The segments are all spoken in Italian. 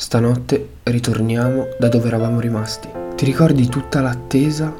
Stanotte ritorniamo da dove eravamo rimasti. Ti ricordi tutta l'attesa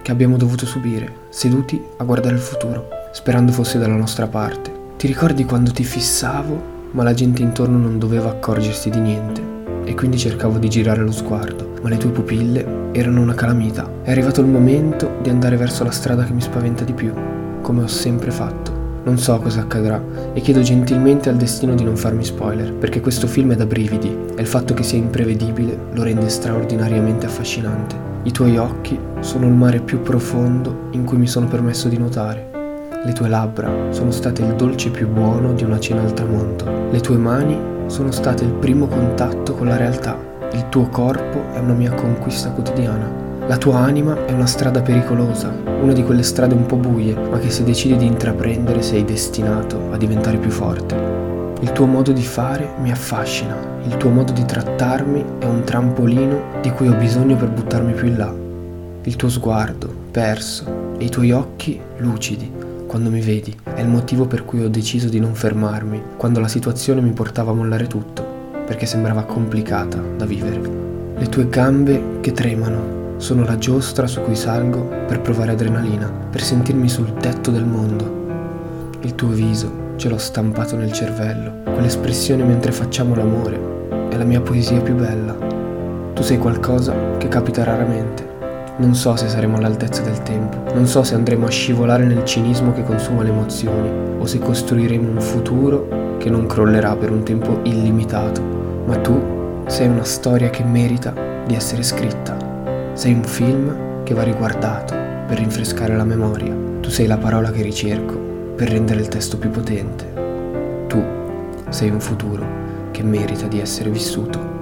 che abbiamo dovuto subire, seduti a guardare il futuro, sperando fosse dalla nostra parte? Ti ricordi quando ti fissavo, ma la gente intorno non doveva accorgersi di niente? E quindi cercavo di girare lo sguardo, ma le tue pupille erano una calamita. È arrivato il momento di andare verso la strada che mi spaventa di più, come ho sempre fatto. Non so cosa accadrà e chiedo gentilmente al destino di non farmi spoiler, perché questo film è da brividi e il fatto che sia imprevedibile lo rende straordinariamente affascinante. I tuoi occhi sono il mare più profondo in cui mi sono permesso di nuotare. Le tue labbra sono state il dolce più buono di una cena al tramonto. Le tue mani sono state il primo contatto con la realtà. Il tuo corpo è una mia conquista quotidiana. La tua anima è una strada pericolosa, una di quelle strade un po' buie, ma che se decidi di intraprendere sei destinato a diventare più forte. Il tuo modo di fare mi affascina, il tuo modo di trattarmi è un trampolino di cui ho bisogno per buttarmi più in là. Il tuo sguardo, perso, e i tuoi occhi lucidi, quando mi vedi, è il motivo per cui ho deciso di non fermarmi, quando la situazione mi portava a mollare tutto, perché sembrava complicata da vivere. Le tue gambe che tremano, sono la giostra su cui salgo per provare adrenalina, per sentirmi sul tetto del mondo. Il tuo viso ce l'ho stampato nel cervello, quell'espressione mentre facciamo l'amore è la mia poesia più bella. Tu sei qualcosa che capita raramente. Non so se saremo all'altezza del tempo, non so se andremo a scivolare nel cinismo che consuma le emozioni o se costruiremo un futuro che non crollerà per un tempo illimitato, ma tu sei una storia che merita di essere scritta. Sei un film che va riguardato per rinfrescare la memoria. Tu sei la parola che ricerco per rendere il testo più potente. Tu sei un futuro che merita di essere vissuto.